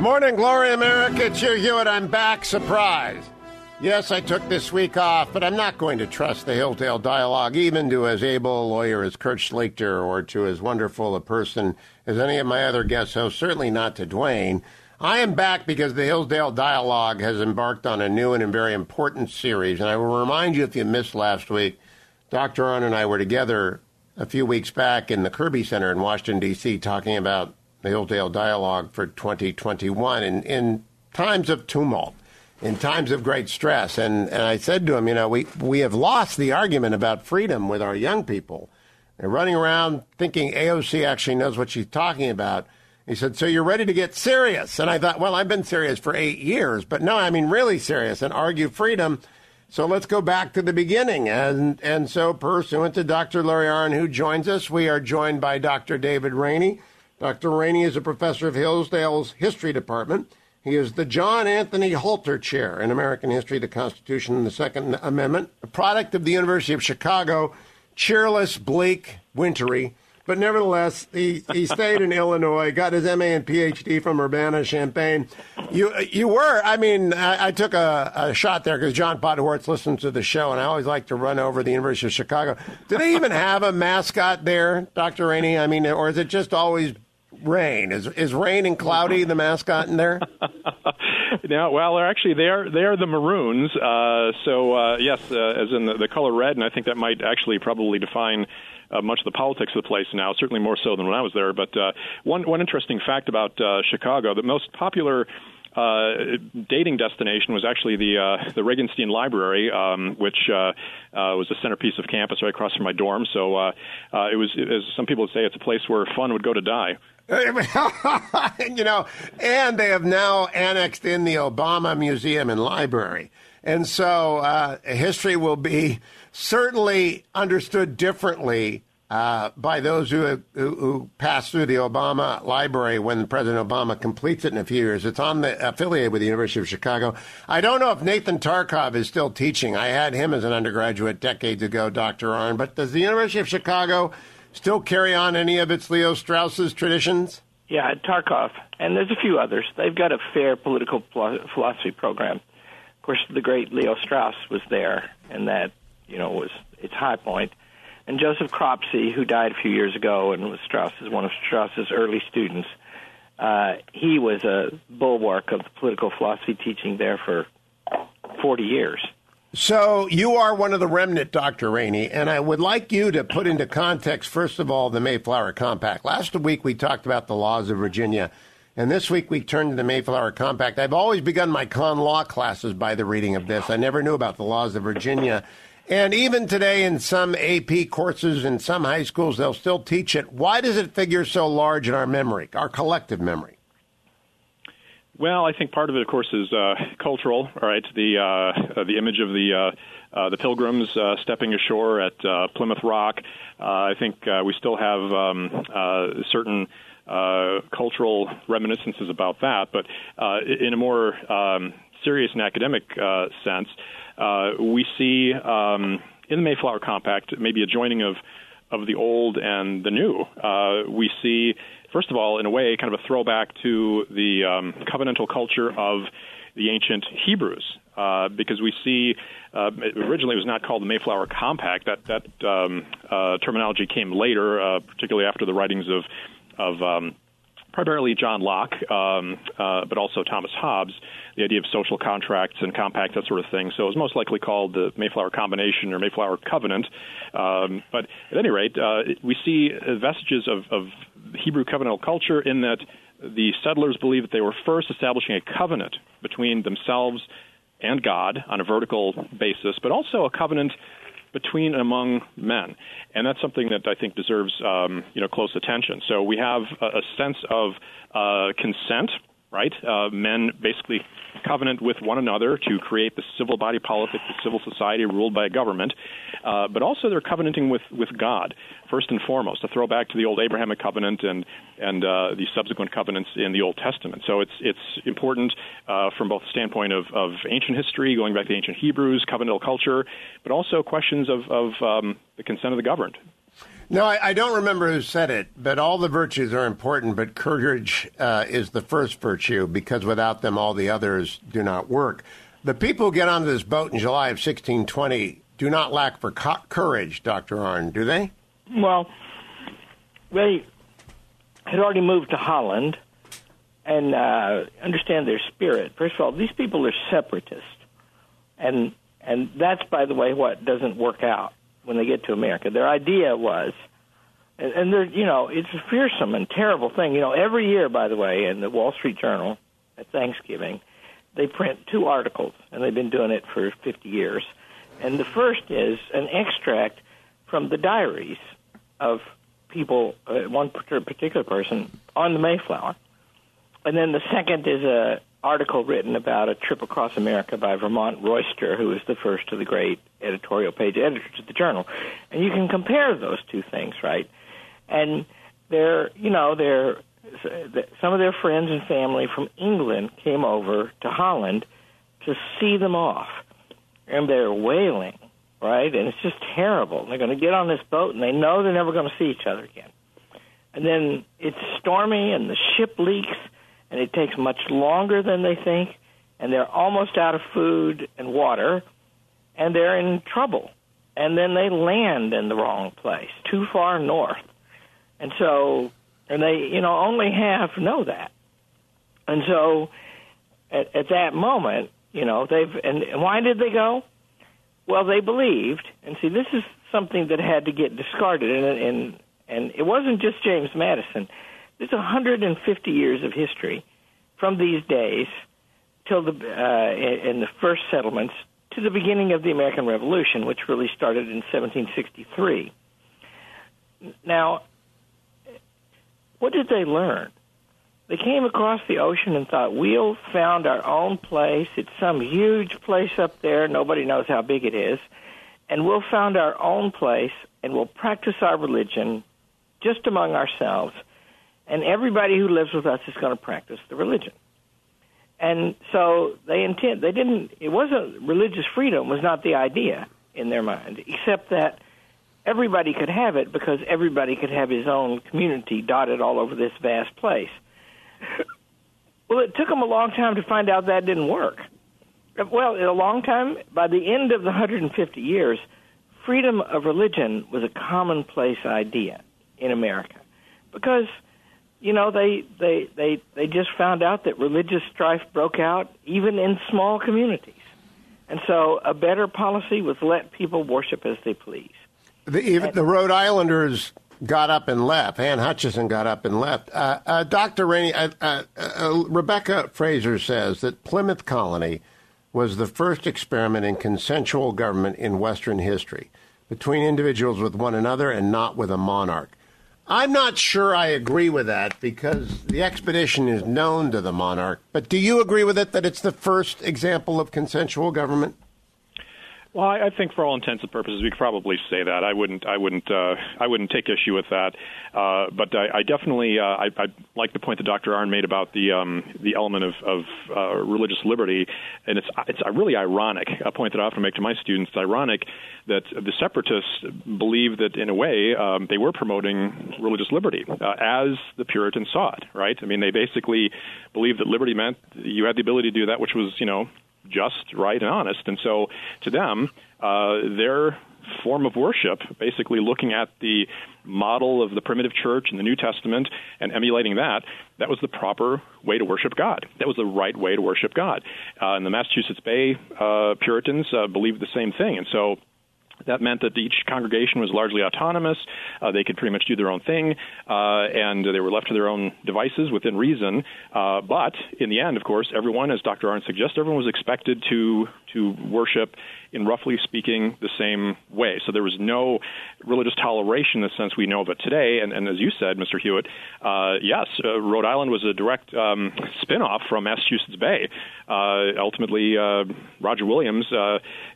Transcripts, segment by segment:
Morning, Glory America. It's Hugh Hewitt. I'm back. Surprise. Yes, I took this week off, but I'm not going to trust the Hillsdale Dialogue, even to as able a lawyer as Kurt Schlichter or to as wonderful a person as any of my other guests hosts, certainly not to Dwayne. I am back because the Hillsdale Dialogue has embarked on a new and very important series. And I will remind you, if you missed last week, Dr. Arnn and I were together a few weeks back in the Kirby Center in Washington, D.C., talking about the Hillsdale Dialogue for 2021 in, in times of tumult, in times of great stress. And, and I said to him, you know, we, we have lost the argument about freedom with our young people. They're running around thinking AOC actually knows what she's talking about. He said, So you're ready to get serious? And I thought, Well, I've been serious for eight years, but no, I mean really serious and argue freedom. So let's go back to the beginning. And, and so, pursuant to Dr. Larry Arnn, who joins us, we are joined by Dr. David Raney. Dr. Raney is a professor of Hillsdale's History Department. He is the John Anthony Halter Chair in American History, the Constitution, and the Second Amendment, a product of the University of Chicago, cheerless, bleak, wintry. But nevertheless, he, he stayed in Illinois, got his MA and PhD from Urbana Champaign. You you were, I mean, I, I took a, a, shot there because John Podhoretz listens to the show, and I always like to run over the University of Chicago. Do they even have a mascot there, Dr. Raney? I mean, or is it just always rain? Is is rain and cloudy the mascot in there? no, well, they're actually they are they are the Maroons. Uh, so uh, yes, uh, as in the, the color red, and I think that might actually probably define uh, much of the politics of the place now, certainly more so than when I was there. But uh, one one interesting fact about uh, Chicago: the most popular uh, dating destination was actually the uh, the Regenstein Library, um, which uh, uh, was the centerpiece of campus right across from my dorm. So uh, uh, it was, as some people would say, it's a place where fun would go to die. you know, and they have now annexed in the Obama Museum and Library. And so uh, history will be certainly understood differently uh, by those who, who, who pass through the Obama Library when President Obama completes it in a few years. It's on the affiliated with the University of Chicago. I don't know if Nathan Tarcov is still teaching. I had him as an undergraduate decades ago, Dr. Arnn. But does the University of Chicago still carry on any of its Leo Strauss's traditions? Yeah, Tarcov, and there's a few others. They've got a fair political philosophy program. Of course, the great Leo Strauss was there, and that you know was its high point. And Joseph Cropsey, who died a few years ago and was Strauss's one of Strauss's early students, uh, he was a bulwark of the political philosophy teaching there for 40 years. So you are one of the remnant, Dr. Raney, and I would like you to put into context, first of all, the Mayflower Compact. Last week we talked about the laws of Virginia, and this week we turned to the Mayflower Compact. I've always begun my con law classes by the reading of this. I never knew about the laws of Virginia. And even today, in some AP courses in some high schools, they'll still teach it. Why does it figure so large in our memory, our collective memory? Well, I think part of it, of course, is uh, cultural. Right, the uh, the image of the uh, uh, the pilgrims uh, stepping ashore at uh, Plymouth Rock. Uh, I think uh, we still have um, uh, certain uh, cultural reminiscences about that, but uh, in a more um, serious and academic uh, sense, uh, we see um, in the Mayflower Compact maybe a joining of of the old and the new. Uh, we see first of all, in a way, kind of a throwback to the um, covenantal culture of the ancient Hebrews, uh, because we see uh, originally it was not called the Mayflower Compact. That that um, uh, terminology came later, uh, particularly after the writings of of um, primarily John Locke, um, uh, but also Thomas Hobbes, the idea of social contracts and compacts, that sort of thing. So it was most likely called the Mayflower Combination or Mayflower Covenant. Um, but at any rate, uh, we see vestiges of, of Hebrew covenantal culture in that the settlers believe that they were first establishing a covenant between themselves and God on a vertical basis, but also a covenant between and among men, and that's something that I think deserves um, you know close attention. So we have a, a sense of uh, consent right? Uh, men basically covenant with one another to create the civil body politic, the civil society ruled by a government, uh, but also they're covenanting with, with God first and foremost. To throw back to the old Abrahamic covenant and and uh, the subsequent covenants in the Old Testament. So it's it's important uh, from both the standpoint of, of ancient history, going back to ancient Hebrews, covenantal culture, but also questions of of um, the consent of the governed. No, I, I, don't remember who said it, but all the virtues are important, but courage uh, is the first virtue because without them, all the others do not work. The people who get onto this boat in July of 1620 do not lack for co- courage, Dr. Arnn, do they? Well, they had already moved to Holland and uh, understand their spirit. First of all, these people are separatists, and and that's by the way what doesn't work out when they get to America. Their idea was, and, they're you know it's a fearsome and terrible thing. You know, every year, by the way, in the Wall Street Journal at Thanksgiving, they print two articles, and they've been doing it for 50 years. And the first is an extract from the diaries of people, uh, one particular person on the Mayflower and then the second is a article written about a trip across America by Vermont Royster, who was the first of the great editorial page editors of the journal. And you can compare those two things, right? And they're, you know, they're some of their friends and family from England came over to Holland to see them off, and they're wailing, right? And it's just terrible. They're going to get on this boat, and they know they're never going to see each other again. And then it's stormy, and the ship leaks and it takes much longer than they think, and they're almost out of food and water, and they're in trouble. And then they land in the wrong place, too far north. And so, and they, you know, only half know that. And so, at, at that moment, you know, they've, and why did they go? Well, they believed, and see, this is something that had to get discarded, and, and, and it wasn't just James Madison there's 150 years of history from these days till the uh, in the first settlements to the beginning of the American Revolution, which really started in 1763. Now, what did they learn? They came across the ocean and thought, we'll found our own place. It's some huge place up there. Nobody knows how big it is. And we'll found our own place and we'll practice our religion just among ourselves and everybody who lives with us is going to practice the religion. And so they intend they didn't it wasn't religious freedom was not the idea in their mind, except that everybody could have it because everybody could have his own community dotted all over this vast place. well, it took them a long time to find out that didn't work. Well, in a long time, by the end of the 150 years, freedom of religion was a commonplace idea in America because you know they they they they just found out that religious strife broke out even in small communities. And so a better policy was let people worship as they please. The, even the rhode islanders got up and left. Anne hutchinson got up and left. Uh, uh, dr raney uh, uh, uh, rebecca fraser says that plymouth colony was the first experiment in consensual government in western history between individuals with one another and not with a monarch I'm not sure I agree with that because the expedition is known to the monarch. But do you agree with it that it's the first example of consensual government? Well, I, I think for all intents and purposes, we could probably say that. I wouldn't, I wouldn't, uh, I wouldn't take issue with that. Uh, but I, I definitely, uh, I, I like the point that Dr. Arnn made about the um, the element of, of uh, religious liberty, and it's it's really ironic. A point that I often make to my students. It's ironic that the separatists believe that in a way um, they were promoting religious liberty uh, as the Puritans saw it. Right? I mean, they basically believed that liberty meant you had the ability to do that which was, you know, just, right, and honest. And so to them, uh, their form of worship, basically looking at the model of the primitive church in the New Testament and emulating that, that was the proper way to worship God. That was the right way to worship God. Uh, and the Massachusetts Bay uh, Puritans uh, believed the same thing. And so that meant that each congregation was largely autonomous. Uh, they could pretty much do their own thing, uh, and they were left to their own devices within reason. Uh, but in the end, of course, everyone, as Dr. Arnn suggests, everyone was expected to to worship in roughly speaking the same way. So there was no religious toleration in the sense we know of it today. And, and as you said, Mr. Hewitt, uh, yes, uh, Rhode Island was a direct um, spin-off from Massachusetts Bay. Uh, ultimately, Roger Williams,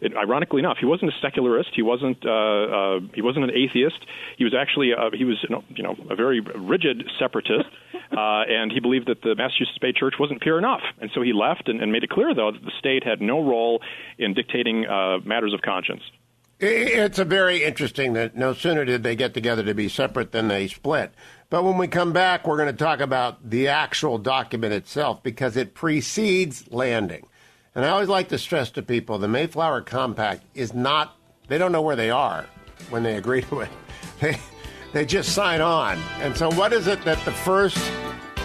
it, ironically enough, he wasn't a secularist. He wasn't. Uh, uh, he wasn't an atheist. He was actually. Uh, he was, you know, you know, a very rigid separatist, uh, and he believed that the Massachusetts Bay Church wasn't pure enough. And so he left and, and made it clear, though, that the state had no role in dictating uh, matters of conscience. It's a very interesting that no sooner did they get together to be separate than they split. But when we come back, we're going to talk about the actual document itself because it precedes landing. And I always like to stress to people the Mayflower Compact is not, they don't know where they are when they agree to it. They, they just sign on. And so, what is it that the first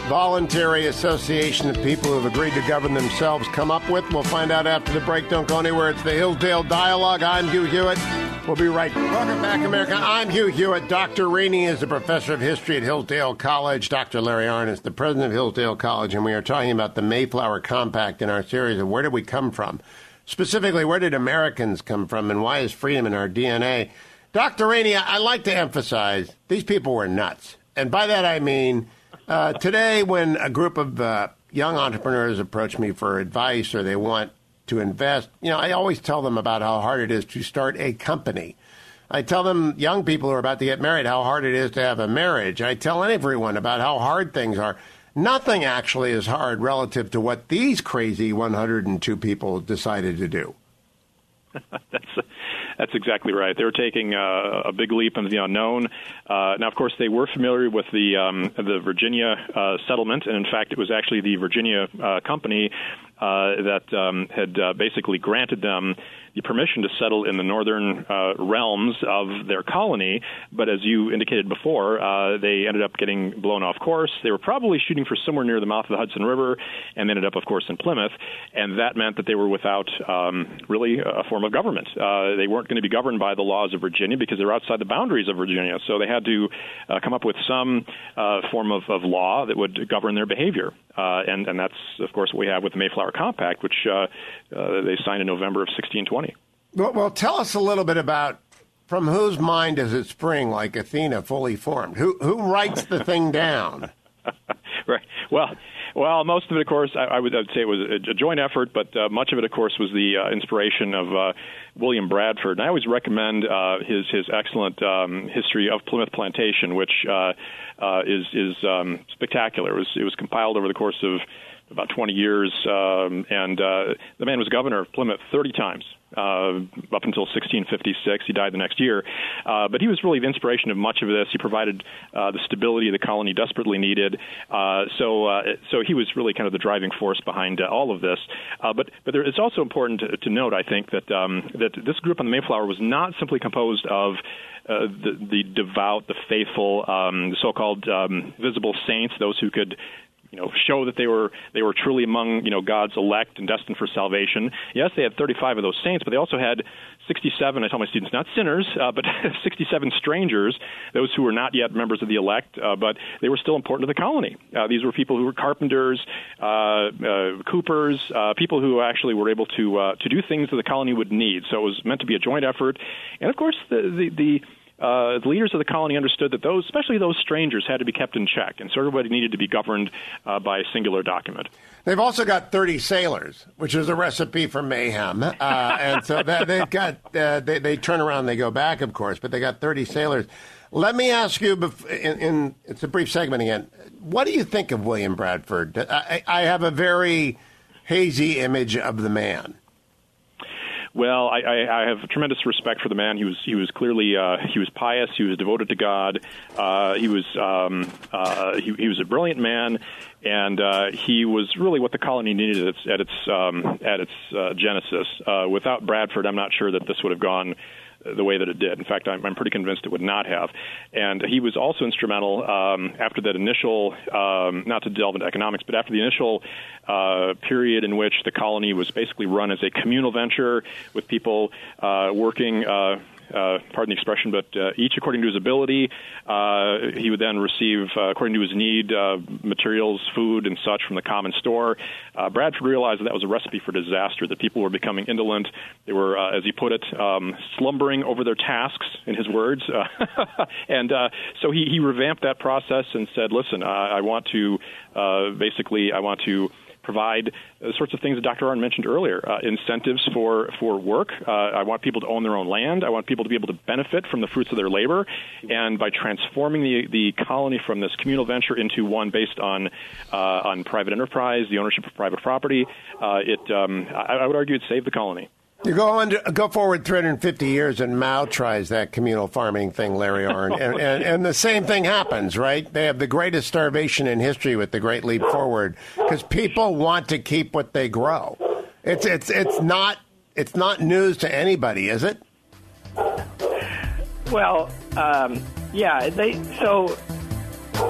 voluntary association of people who have agreed to govern themselves come up with? We'll find out after the break. Don't go anywhere. It's the Hillsdale Dialogue. I'm Hugh Hewitt. We'll be right back. Welcome back, America. I'm Hugh Hewitt. Dr. Raney is a professor of history at Hillsdale College. Dr. Larry Arnn is the president of Hillsdale College, and we are talking about the Mayflower Compact in our series of where did we come from? Specifically, where did Americans come from, and why is freedom in our DNA? Dr. Raney, I like to emphasize these people were nuts. And by that I mean uh, today, when a group of uh, young entrepreneurs approach me for advice or they want to invest, you know, I always tell them about how hard it is to start a company. I tell them young people who are about to get married how hard it is to have a marriage. I tell everyone about how hard things are. Nothing actually is hard relative to what these crazy 102 people decided to do. That's that's exactly right. They were taking uh, a big leap into the unknown. Uh, now, of course, they were familiar with the um, the Virginia uh, settlement, and in fact, it was actually the Virginia uh, company uh, that um, had uh, basically granted them the permission to settle in the northern uh, realms of their colony. But as you indicated before, uh, they ended up getting blown off course. They were probably shooting for somewhere near the mouth of the Hudson River and ended up, of course, in Plymouth. And that meant that they were without um, really a form of government. Uh, they weren't going to be governed by the laws of Virginia because they're outside the boundaries of Virginia. So they had to uh, come up with some uh, form of, of law that would govern their behavior. Uh, and, and that's, of course, what we have with the Mayflower Compact, which they signed in November of 1620. Well, well, tell us a little bit about from whose mind does it spring like Athena fully formed? Who, who writes the thing down? right. Well, well, most of it, of course, I, I would I'd say it was a, joint effort, but uh, much of it, of course, was the uh, inspiration of uh, William Bradford. And I always recommend uh, his his excellent um, history of Plymouth Plantation, which uh, uh, is is um, spectacular. It was it was compiled over the course of about 20 years, um, and uh, the man was governor of Plymouth 30 times uh, up until 1656. He died the next year, uh, but he was really the inspiration of much of this. He provided uh, the stability the colony desperately needed. Uh, so, uh, so he was really kind of the driving force behind uh, all of this. But, but there, it's also important to, to note, I think, that um, that this group on the Mayflower was not simply composed of the, the devout, the faithful, um, the so-called um, visible saints, those who could you know show that they were they were truly among you know God's elect and destined for salvation. Yes, they had 35 of those saints, but they also had 67. I tell my students not sinners, uh, but 67 strangers, those who were not yet members of the elect, uh, but they were still important to the colony. Uh, these were people who were carpenters, uh, uh, coopers, uh, people who actually were able to to do things that the colony would need. So it was meant to be a joint effort, and of course the the, the uh, the leaders of the colony understood that those, especially those strangers, had to be kept in check, and so everybody needed to be governed uh, by a singular document. They've also got 30 sailors, which is a recipe for mayhem, uh, and so that, they've got uh, they, they turn around, they go back, of course, but they got 30 sailors. Let me ask you, in, in it's a brief segment again. What do you think of William Bradford? I, I have a very hazy image of the man. Well, I, I, I have tremendous respect for the man. He was he was clearly uh, he was pious. He was devoted to God. Uh, he was um, uh, he, he was a brilliant man, and uh, he was really what the colony needed at its at its, um, at its uh, genesis. Uh, without Bradford, I'm not sure that this would have gone the way that it did. In fact, I'm, I'm pretty convinced it would not have. And he was also instrumental um, after that initial, um, not to delve into economics, but after the initial uh, period in which the colony was basically run as a communal venture with people uh, working. Uh, uh, pardon the expression, but uh, each according to his ability. Uh, he would then receive, uh, according to his need, uh, materials, food, and such from the common store. Bradford realized that that was a recipe for disaster, that people were becoming indolent. They were, as he put it, um, slumbering over their tasks, in his words. And so he, he revamped that process and said, listen, uh, I want to basically, I want to provide the sorts of things that Dr. Arnn mentioned earlier, uh, incentives for, for work. Uh, I want people to own their own land. I want people to be able to benefit from the fruits of their labor. And by transforming the, the colony from this communal venture into one based on, uh, on private enterprise, the ownership of private property, uh, it, um, I, I would argue it saved the colony. You go to, go forward 350 years, and Mao tries that communal farming thing, Larry Arnn, and, and, and the same thing happens, right? They have the greatest starvation in history with the Great Leap Forward because people want to keep what they grow. It's it's it's not it's not news to anybody, is it? Well, um, yeah. They so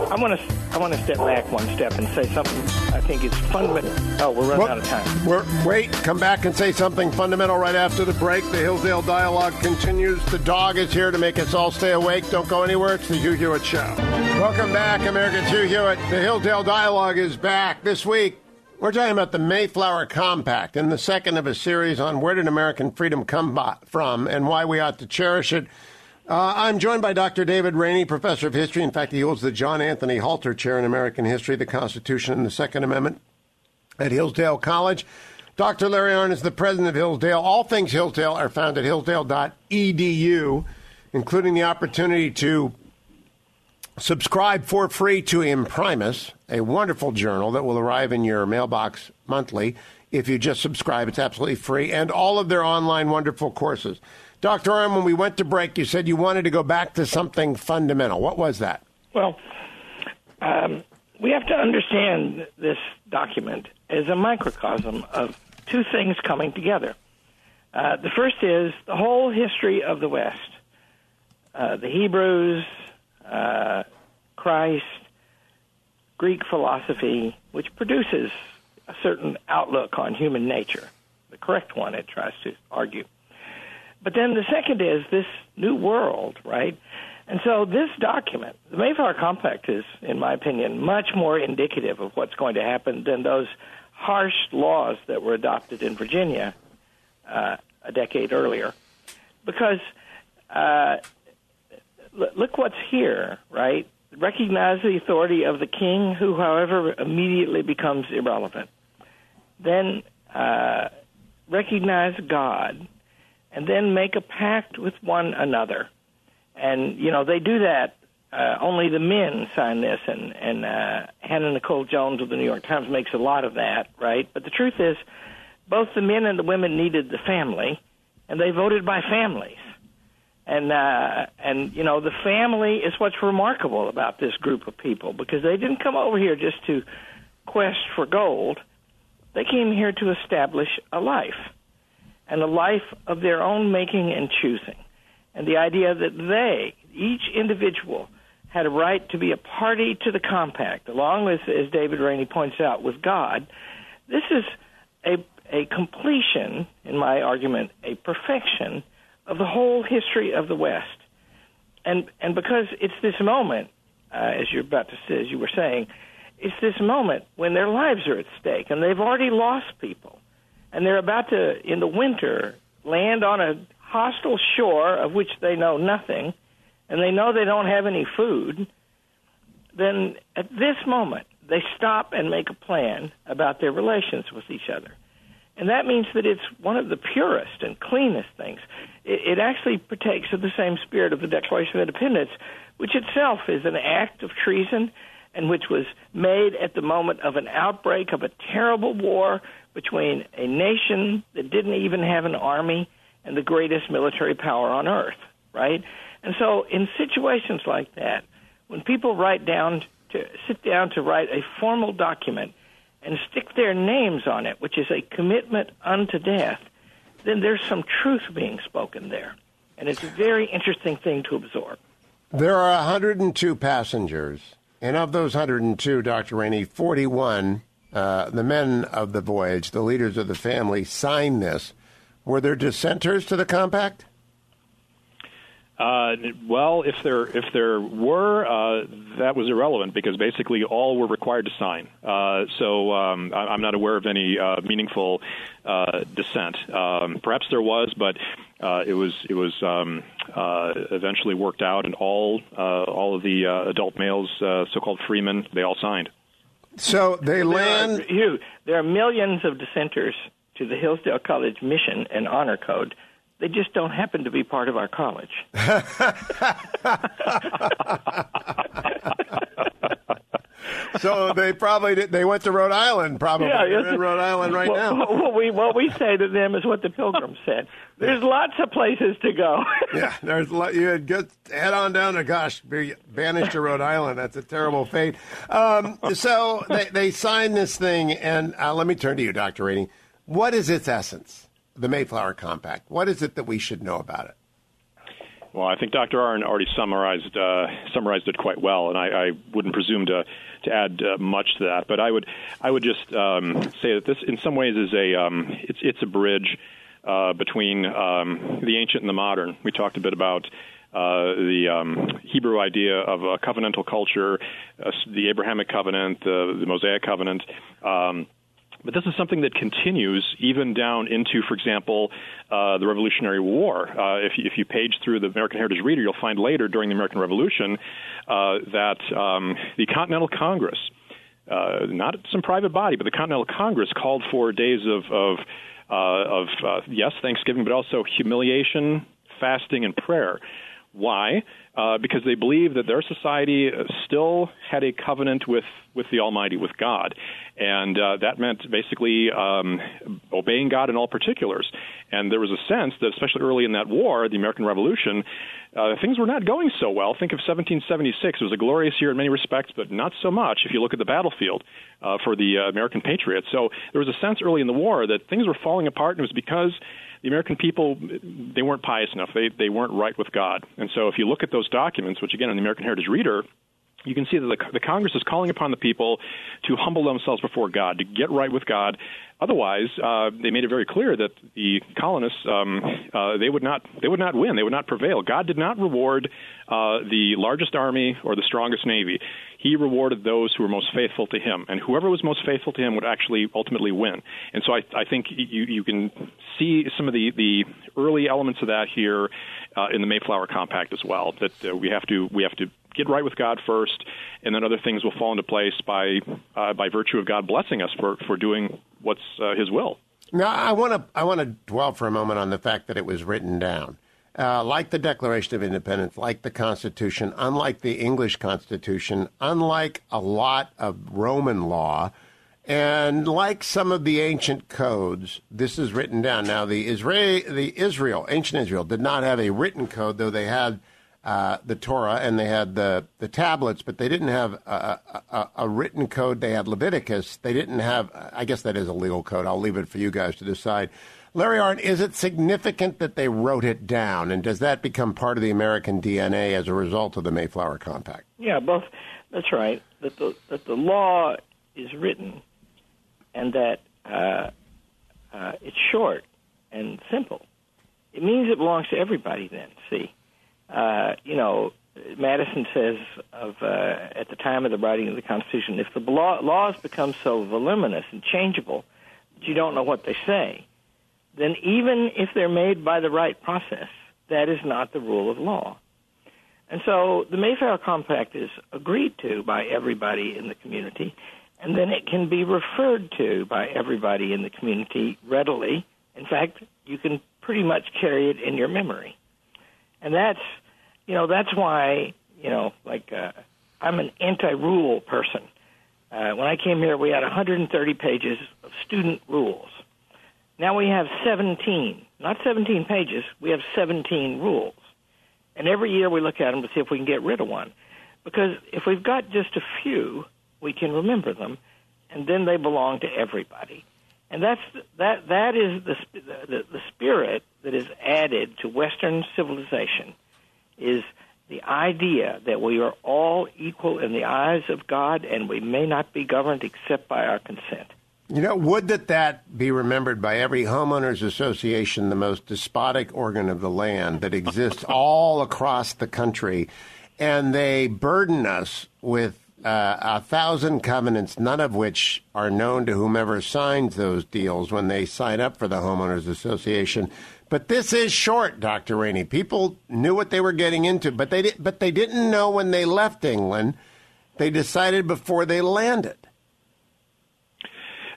I want to I want to step back one step and say something I think is fundamental. Oh, we're running well, out of time. We're, wait, come back and say something fundamental right after the break. The Hillsdale Dialogue continues. The dog is here to make us all stay awake. Don't go anywhere. It's the Hugh Hewitt Show. Welcome back, Americans. Hugh Hewitt. The Hillsdale Dialogue is back this week. We're talking about the Mayflower Compact and the second of a series on where did American freedom come from and why we ought to cherish it. Uh, I'm joined by Dr. David Raney, professor of history. In fact, he holds the John Anthony Halter Chair in American History, the Constitution, and the Second Amendment at Hillsdale College. Dr. Larry Arnn is the president of Hillsdale. All things Hillsdale are found at hillsdale.edu, including the opportunity to subscribe for free to Imprimis, a wonderful journal that will arrive in your mailbox monthly. If you just subscribe, it's absolutely free, and all of their online wonderful courses. Dr. Arnn, when we went to break, you said you wanted to go back to something fundamental. What was that? Well, um, we have to understand this document as a microcosm of two things coming together. Uh, the first is the whole history of the West, uh, the Hebrews, uh, Christ, Greek philosophy, which produces a certain outlook on human nature, the correct one, it tries to argue. But then the second is this new world, right? And so this document, the Mayflower Compact, is, in my opinion, much more indicative of what's going to happen than those harsh laws that were adopted in Virginia uh, a decade earlier. Because uh, look what's here, right? Recognize the authority of the king, who, however, immediately becomes irrelevant. Then uh, recognize God and then make a pact with one another. And you know they do that. Uh, only the men sign this, and and uh, Hannah Nicole Jones of the New York Times makes a lot of that, right? But the truth is, both the men and the women needed the family, and they voted by families. And uh, and you know the family is what's remarkable about this group of people because they didn't come over here just to quest for gold. They came here to establish a life and a life of their own making and choosing. And the idea that they, each individual, had a right to be a party to the compact, along with, as David Raney points out, with God. This is a, a completion, in my argument, a perfection of the whole history of the West. And, and because it's this moment, uh, as you're about to say, as you were saying, it's this moment when their lives are at stake, and they've already lost people and they're about to, in the winter, land on a hostile shore of which they know nothing, and they know they don't have any food, then at this moment, they stop and make a plan about their relations with each other. And that means that it's one of the purest and cleanest things. It, it actually partakes of the same spirit of the Declaration of Independence, which itself is an act of treason and which was made at the moment of an outbreak of a terrible war between a nation that didn't even have an army and the greatest military power on earth, right? And so, in situations like that, when people write down to sit down to write a formal document and stick their names on it, which is a commitment unto death, then there's some truth being spoken there. And it's a very interesting thing to absorb. There are 102 passengers, and of those 102, Dr. Raney, 41 uh, the men of the voyage, the leaders of the family, signed this. Were there dissenters to the compact? Uh, well, if there if there were, uh, that was irrelevant because basically all were required to sign. Uh, so um, I, am not aware of any uh, meaningful uh, dissent. Um, perhaps there was, but uh, it was it was um, eventually worked out, and all all of the adult males, so-called freemen, they all signed. So they land. There are, Hugh, there are millions of dissenters to the Hillsdale College mission and honor code. They just don't happen to be part of our college. so they probably did, they went to Rhode Island. Probably Yeah, They're in Rhode Island right Well, now. What we what we say to them is what the Pilgrims said. There's lots of places to go. Yeah, there's lo- you had good head on down to gosh, be banished to Rhode Island. That's a terrible fate. Um, so they they signed this thing, and uh, let me turn to you, Doctor Raney. What is its essence? The Mayflower Compact. What is it that we should know about it? Well, I think Dr. Arnn already summarized uh, summarized it quite well, and I, I wouldn't presume to to add uh, much to that. But I would I would just um, say that this, in some ways, is a um, it's it's a bridge uh, between um, the ancient and the modern. We talked a bit about. Uh, the um, Hebrew idea of a covenantal culture, uh, the Abrahamic covenant, the, the Mosaic covenant, um, but this is something that continues even down into, for example, uh, the Revolutionary War. Uh, if, if you page through the American Heritage Reader, you'll find later during the American Revolution uh, that um, the Continental Congress, uh, not some private body, but the Continental Congress called for days of, of, uh, of uh, yes, Thanksgiving, but also humiliation, fasting, and prayer. Why? Uh, because they believed that their society still had a covenant with, with the Almighty, with God. And uh, that meant basically um, obeying God in all particulars. And there was a sense that, especially early in that war, the American Revolution, uh, things were not going so well. Think of 1776. It was a glorious year in many respects, but not so much if you look at the battlefield uh, for the uh, American patriots. So there was a sense early in the war that things were falling apart, and it was because the American people they weren't pious enough. They they weren't right with God. And so if you look at those documents, which again in the American Heritage Reader you can see that the, the, Congress is calling upon the people to humble themselves before God, to get right with God. Otherwise, uh, they made it very clear that the colonists um, uh, they would not they would not win, they would not prevail. God did not reward uh, the largest army or the strongest navy. He rewarded those who were most faithful to Him, and whoever was most faithful to Him would actually ultimately win. And so I, I think you, you can see some of the, the early elements of that here uh, in the Mayflower Compact as well. That uh, we have to we have to get right with God first, and then other things will fall into place by uh, by virtue of God blessing us for for doing what's uh, His will. Now, I want to I want to dwell for a moment on the fact that it was written down. Uh, like the Declaration of Independence, like the Constitution, unlike the English Constitution, unlike a lot of Roman law, and like some of the ancient codes, this is written down. Now, the Israel, the Israel, ancient Israel, did not have a written code, though they had uh, the Torah and they had the, the tablets, but they didn't have a, a, a, written code. They had Leviticus. They didn't have, I guess that is a legal code. I'll leave it for you guys to decide. Larry Arnn, is it significant that they wrote it down, and does that become part of the American DNA as a result of the Mayflower Compact? Yeah, both. That's right. That the that the law is written, and that uh, uh, it's short and simple. It means it belongs to everybody. Then, see, uh, you know, Madison says of uh, at the time of the writing of the Constitution, if the law, laws become so voluminous and changeable that you don't know what they say, then even if they're made by the right process, that is not the rule of law. And so the Mayflower Compact is agreed to by everybody in the community, and then it can be referred to by everybody in the community readily. In fact, you can pretty much carry it in your memory. And that's, you know, that's why, you know, like uh, I'm an anti-rule person. Uh, when I came here, we had 130 pages of student rules. Now we have 17, not 17 pages, we have 17 rules. And every year we look at them to see if we can get rid of one. Because if we've got just a few, we can remember them, and then they belong to everybody. And that's that that is the the, the spirit that is added to Western civilization is the idea that we are all equal in the eyes of God and we may not be governed except by our consent. You know, would that that be remembered by every homeowners association, the most despotic organ of the land that exists all across the country, and they burden us with uh, a thousand covenants, none of which are known to whomever signs those deals when they sign up for the homeowners association. But this is short, Doctor Raney. People knew what they were getting into, but they did, but they didn't know when they left England. They decided before they landed.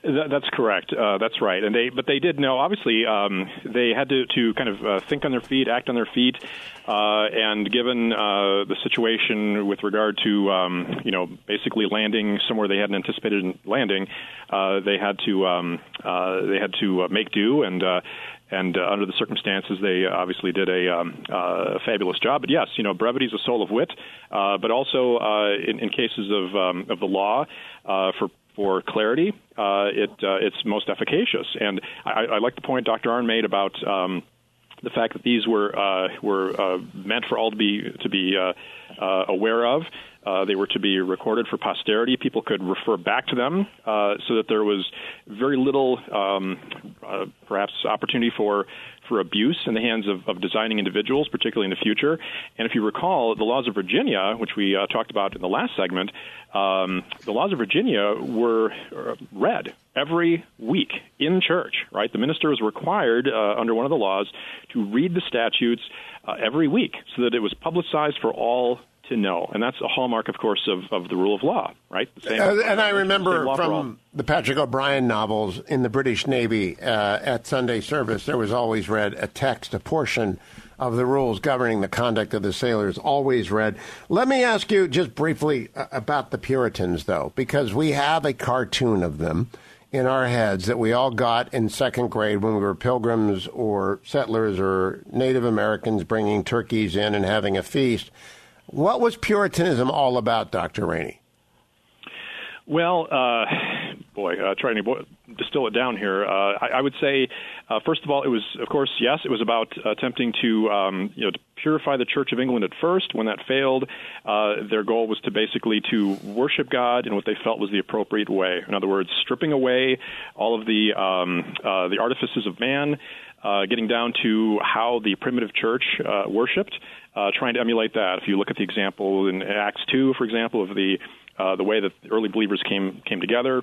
That's correct. Uh, that's right. And they, but they did know. Obviously, um, they had to to kind of uh, think on their feet, act on their feet, uh, and given uh, the situation with regard to um, you know basically landing somewhere they hadn't anticipated landing, uh, they had to um, uh, they had to make do and and uh, under the circumstances, they obviously did a, um, uh, fabulous job. But yes, you know, brevity is a soul of wit, uh, but also uh, in, in cases of um, of the law uh, for for clarity, uh, it uh, it's most efficacious. And I, I like the point Dr. Arnn made about. Um, the fact that these were uh, were uh, meant for all to be to be uh, uh, aware of, they were to be recorded for posterity. People could refer back to them so that there was very little, um, perhaps, opportunity for for abuse in the hands of, of, designing individuals, particularly in the future. And if you recall, the laws of Virginia, which we uh, talked about in the last segment, um, the laws of Virginia were uh, read every week in church. Right, the minister was required uh, under one of the laws to read the statutes every week so that it was publicized for all to know. And that's a hallmark, of course, of, of the rule of law, right? Same, uh, and I remember from the Patrick O'Brian novels in the British Navy uh, at Sunday service, there was always read a text, a portion of the rules governing the conduct of the sailors, always read. Let me ask you just briefly uh, about the Puritans, though, because we have a cartoon of them in our heads that we all got in second grade when we were pilgrims or settlers or Native Americans bringing turkeys in and having a feast. What was Puritanism all about, Dr. Raney? Well, uh, boy, uh, trying to distill it down here, uh, I, I, would say, uh, first of all, it was, of course, yes, it was about attempting to, um, you know, to purify the Church of England at first. When that failed, uh, their goal was to basically to worship God in what they felt was the appropriate way. In other words, stripping away all of the um, uh, the artifices of man. Uh, getting down to how the primitive church uh, worshipped, uh, trying to emulate that. If you look at the example in Acts 2, for example, of the uh, the way that early believers came came together,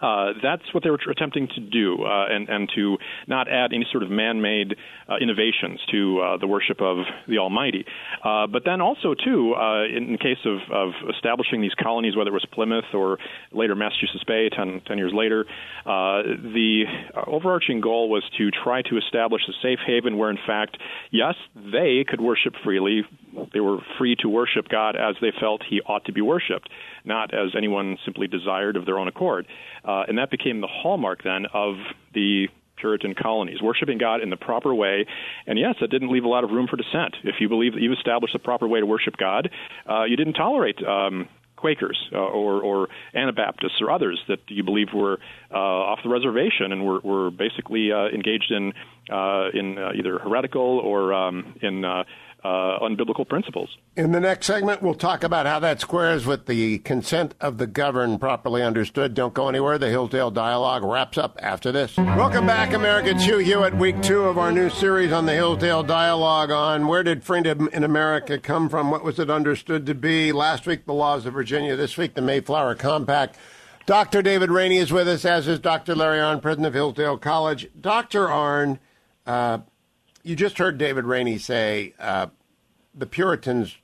uh, that's what they were attempting to do, uh, and and to not add any sort of man-made uh, innovations to uh, the worship of the Almighty. Uh, but then also too, in the case of, of establishing these colonies, whether it was Plymouth or later Massachusetts Bay, 10, 10 years later, the overarching goal was to try to establish a safe haven where, in fact, yes, they could worship freely. They were free to worship God as they felt He ought to be worshipped, not as anyone simply desired of their own accord. Uh, and that became the hallmark then of the Puritan colonies, worshiping God in the proper way. And yes, that didn't leave a lot of room for dissent. If you believe that you've established the proper way to worship God, uh, you didn't tolerate um, Quakers uh, or, or, Anabaptists or others that you believe were uh, off the reservation and were, were basically uh, engaged in uh, in uh, either heretical or um, in uh, unbiblical principles. In the next segment, we'll talk about how that squares with the consent of the governed properly understood. Don't go anywhere. The Hillsdale Dialogue wraps up after this. Welcome back, America. It's Hugh Hewitt, week two of our new series on the Hillsdale Dialogue on where did freedom in America come from? What was it understood to be? Last week, the laws of Virginia. This week, the Mayflower Compact. Dr. David Raney is with us, as is Dr. Larry Arnn, president of Hillsdale College. Dr. Arnn, uh, you just heard David Raney say uh, the Puritans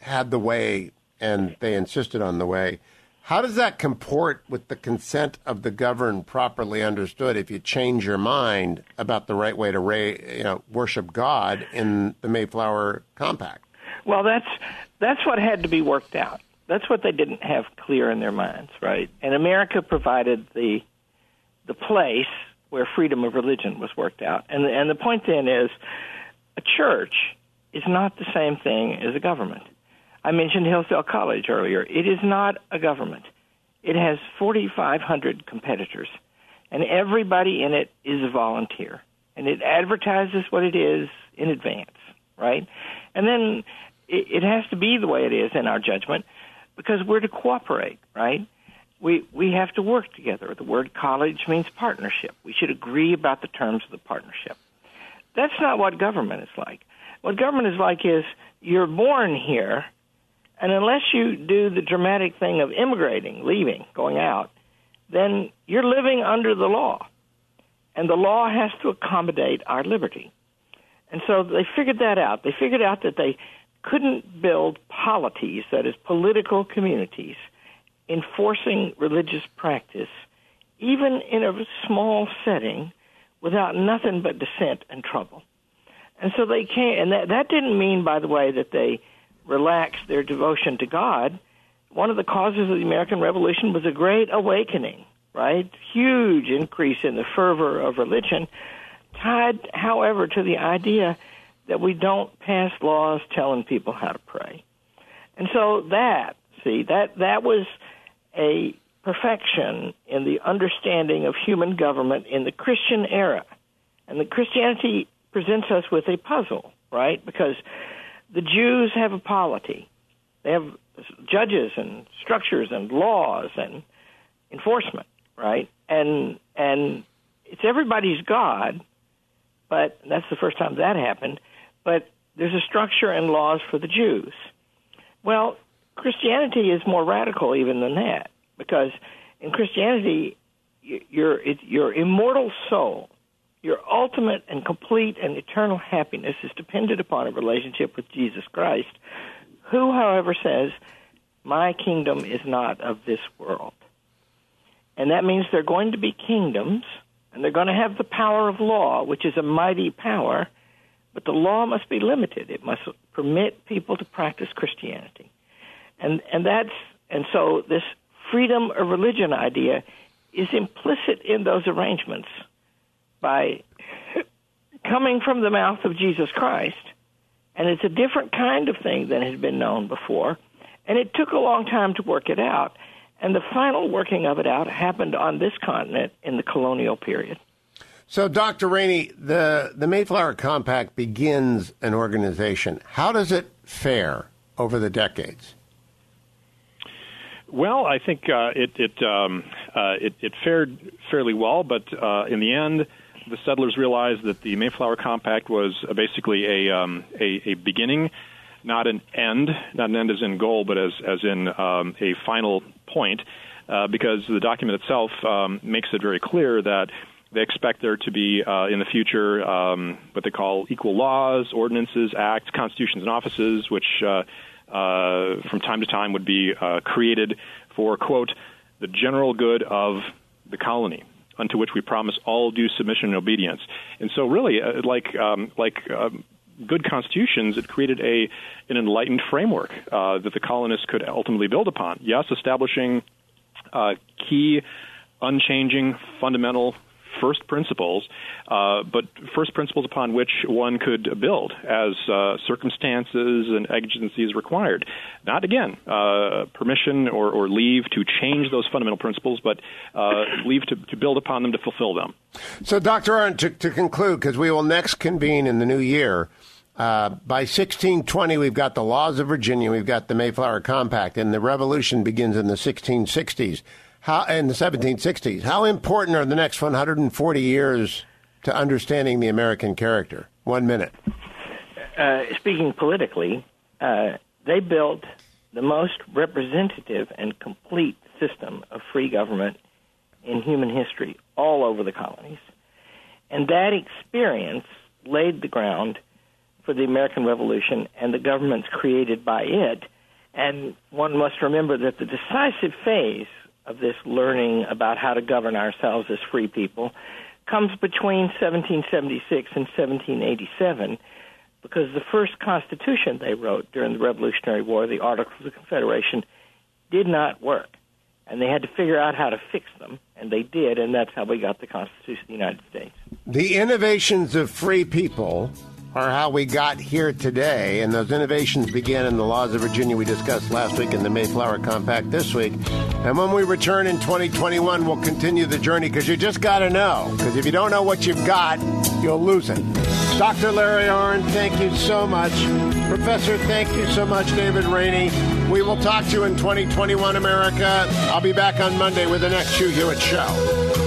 had the way and they insisted on the way. How does that comport with the consent of the governed properly understood if you change your mind about the right way to ra- you know, worship God in the Mayflower Compact? Well, that's that's what had to be worked out. That's what they didn't have clear in their minds, right? And America provided the the place where freedom of religion was worked out. And and the point then is a church is not the same thing as a government. I mentioned Hillsdale College earlier. It is not a government. It has 4,500 competitors, and everybody in it is a volunteer. And it advertises what it is in advance, right? And then it, it has to be the way it is in our judgment because we're to cooperate, right? We, we have to work together. The word college means partnership. We should agree about the terms of the partnership. That's not what government is like. What government is like is you're born here, and unless you do the dramatic thing of immigrating, leaving, going out, then you're living under the law. And the law has to accommodate our liberty. And so they figured that out. They figured out that they couldn't build polities, that is, political communities, enforcing religious practice even in a small setting, without nothing but dissent and trouble. And so they can't, and that, that didn't mean, by the way, that they relaxed their devotion to God. One of the causes of the American Revolution was a great awakening, right? Huge increase in the fervor of religion, tied, however, to the idea that we don't pass laws telling people how to pray. And so that, see, that, that was a perfection in the understanding of human government in the Christian era. And the Christianity presents us with a puzzle, right? Because the Jews have a polity. They have judges and structures and laws and enforcement, right? And and it's everybody's God, but that's the first time that happened. But there's a structure and laws for the Jews. Well, Christianity is more radical even than that because in Christianity, your your immortal soul, your ultimate and complete and eternal happiness is dependent upon a relationship with Jesus Christ, who, however, says, "My kingdom is not of this world," and that means they're going to be kingdoms, and they're going to have the power of law, which is a mighty power. But the law must be limited. It must permit people to practice Christianity. And and that's and so this freedom of religion idea is implicit in those arrangements by coming from the mouth of Jesus Christ. And it's a different kind of thing than had been known before. And it took a long time to work it out. And the final working of it out happened on this continent in the colonial period. So, Dr. Raney, the, the Mayflower Compact begins an organization. How does it fare over the decades? Well, I think uh, it it, um, uh, it, it fared fairly well, but uh, in the end, the settlers realized that the Mayflower Compact was basically a, um, a, a beginning, not an end, not an end as in goal, but as as in um, a final point, uh, because the document itself um, makes it very clear that they expect there to be uh, in the future um, what they call equal laws, ordinances, acts, constitutions, and offices, which uh, uh, from time to time would be uh, created for, quote, the general good of the colony, unto which we promise all due submission and obedience. And so, really, uh, like, um, like um, good constitutions, it created a an enlightened framework uh, that the colonists could ultimately build upon. Yes, establishing uh, key, unchanging, fundamental first principles, uh, but first principles upon which one could build as uh, circumstances and exigencies required. Not again uh, permission or, or, leave to change those fundamental principles, but uh, leave to, to, build upon them to fulfill them. So, Dr. Arnn, to, to conclude, because we will next convene in the new year. Uh, by 1620, we've got the laws of Virginia, we've got the Mayflower Compact, and the revolution begins in the 1660s how, in the 1760s. How important are the next 140 years to understanding the American character? One minute. Uh, speaking politically, uh, they built the most representative and complete system of free government in human history all over the colonies. And that experience laid the ground for the American Revolution and the governments created by it. And one must remember that the decisive phase of this learning about how to govern ourselves as free people comes between 1776 and 1787 because the first constitution they wrote during the Revolutionary War, the Articles of Confederation, did not work. And they had to figure out how to fix them, and they did, and that's how we got the Constitution of the United States. The innovations of free people are how we got here today. And those innovations began in the laws of Virginia we discussed last week in the Mayflower Compact this week. And when we return in 2021, we'll continue the journey because you just got to know. Because if you don't know what you've got, you'll lose it. Dr. Larry Arnn, thank you so much. Professor, thank you so much, David Raney. We will talk to you in 2021 America. I'll be back on Monday with the next Hugh Hewitt Show.